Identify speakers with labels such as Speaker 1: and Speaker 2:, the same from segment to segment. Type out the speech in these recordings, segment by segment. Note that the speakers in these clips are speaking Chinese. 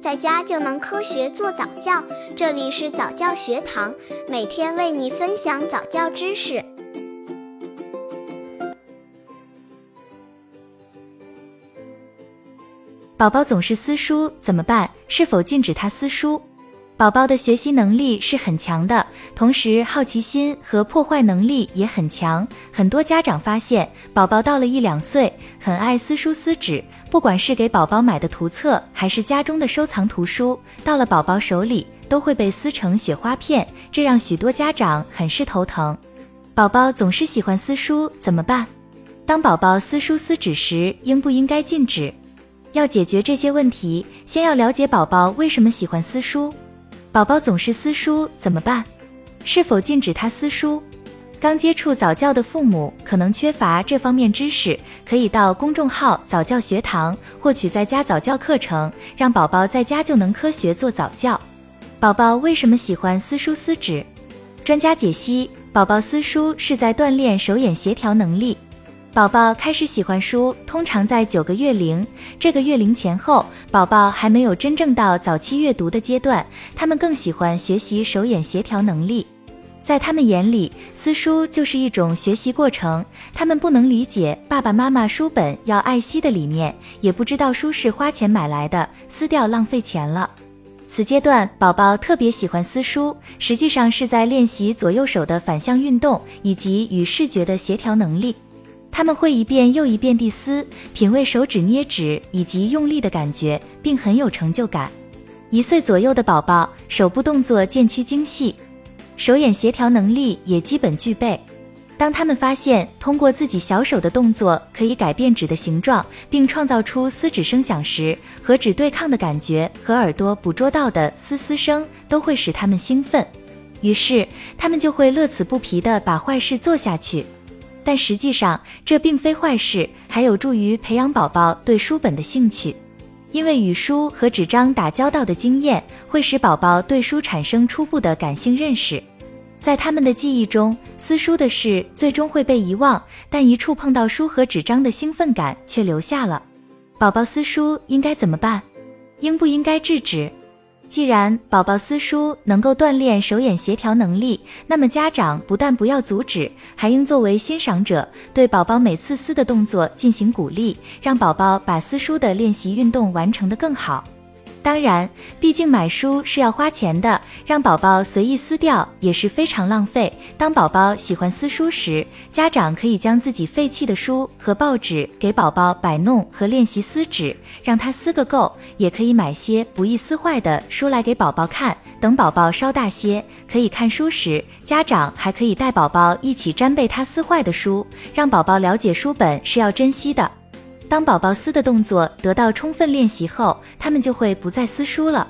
Speaker 1: 在家就能科学做早教。这里是早教学堂，每天为你分享早教知识。
Speaker 2: 宝宝总是撕书怎么办？是否禁止他撕书？宝宝的学习能力是很强的，同时好奇心和破坏能力也很强。很多家长发现，宝宝到了一两岁，很爱撕书撕纸，不管是给宝宝买的图册，还是家中的收藏图书，到了宝宝手里都会被撕成雪花片，这让许多家长很是头疼。宝宝总是喜欢撕书，怎么办？当宝宝撕书撕纸时，应不应该禁止？要解决这些问题，先要了解宝宝为什么喜欢撕书。宝宝总是撕书怎么办？是否禁止他撕书？刚接触早教的父母可能缺乏这方面知识，可以到公众号早教学堂获取在家早教课程，让宝宝在家就能科学做早教。宝宝为什么喜欢撕书撕纸？专家解析：宝宝撕书是在锻炼手眼协调能力。宝宝开始喜欢书，通常在九个月龄。这个月龄前后，宝宝还没有真正到早期阅读的阶段，他们更喜欢学习手眼协调能力。在他们眼里，撕书就是一种学习过程。他们不能理解爸爸妈妈书本要爱惜的理念，也不知道书是花钱买来的，撕掉浪费钱了。此阶段，宝宝特别喜欢撕书，实际上是在练习左右手的反向运动以及与视觉的协调能力。他们会一遍又一遍地撕，品味手指捏纸以及用力的感觉，并很有成就感。一岁左右的宝宝手部动作渐趋精细，手眼协调能力也基本具备。当他们发现通过自己小手的动作可以改变纸的形状，并创造出撕纸声响时，和纸对抗的感觉和耳朵捕捉到的嘶嘶声，都会使他们兴奋。于是，他们就会乐此不疲地把坏事做下去。但实际上，这并非坏事，还有助于培养宝宝对书本的兴趣。因为与书和纸张打交道的经验，会使宝宝对书产生初步的感性认识。在他们的记忆中，撕书的事最终会被遗忘，但一触碰到书和纸张的兴奋感却留下了。宝宝撕书应该怎么办？应不应该制止？既然宝宝撕书能够锻炼手眼协调能力，那么家长不但不要阻止，还应作为欣赏者，对宝宝每次撕的动作进行鼓励，让宝宝把撕书的练习运动完成的更好。当然，毕竟买书是要花钱的，让宝宝随意撕掉也是非常浪费。当宝宝喜欢撕书时，家长可以将自己废弃的书和报纸给宝宝摆弄和练习撕纸，让他撕个够。也可以买些不易撕坏的书来给宝宝看。等宝宝稍大些，可以看书时，家长还可以带宝宝一起粘被他撕坏的书，让宝宝了解书本是要珍惜的。当宝宝撕的动作得到充分练习后，他们就会不再撕书了。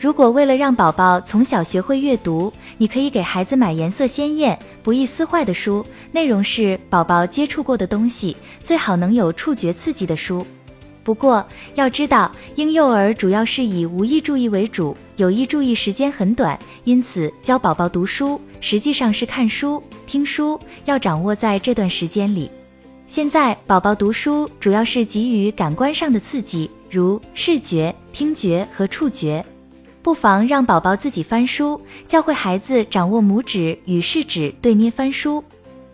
Speaker 2: 如果为了让宝宝从小学会阅读，你可以给孩子买颜色鲜艳、不易撕坏的书，内容是宝宝接触过的东西，最好能有触觉刺激的书。不过要知道，婴幼儿主要是以无意注意为主，有意注意时间很短，因此教宝宝读书实际上是看书、听书，要掌握在这段时间里。现在宝宝读书主要是给予感官上的刺激，如视觉、听觉和触觉。不妨让宝宝自己翻书，教会孩子掌握拇指与食指对捏翻书。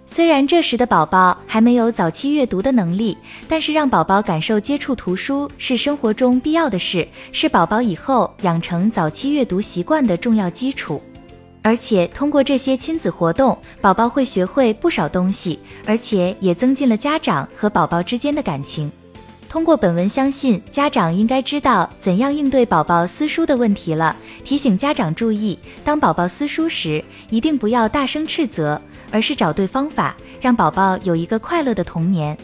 Speaker 2: 虽然这时的宝宝还没有早期阅读的能力，但是让宝宝感受接触图书是生活中必要的事，是宝宝以后养成早期阅读习惯的重要基础。而且通过这些亲子活动，宝宝会学会不少东西，而且也增进了家长和宝宝之间的感情。通过本文，相信家长应该知道怎样应对宝宝撕书的问题了。提醒家长注意，当宝宝撕书时，一定不要大声斥责，而是找对方法，让宝宝有一个快乐的童年。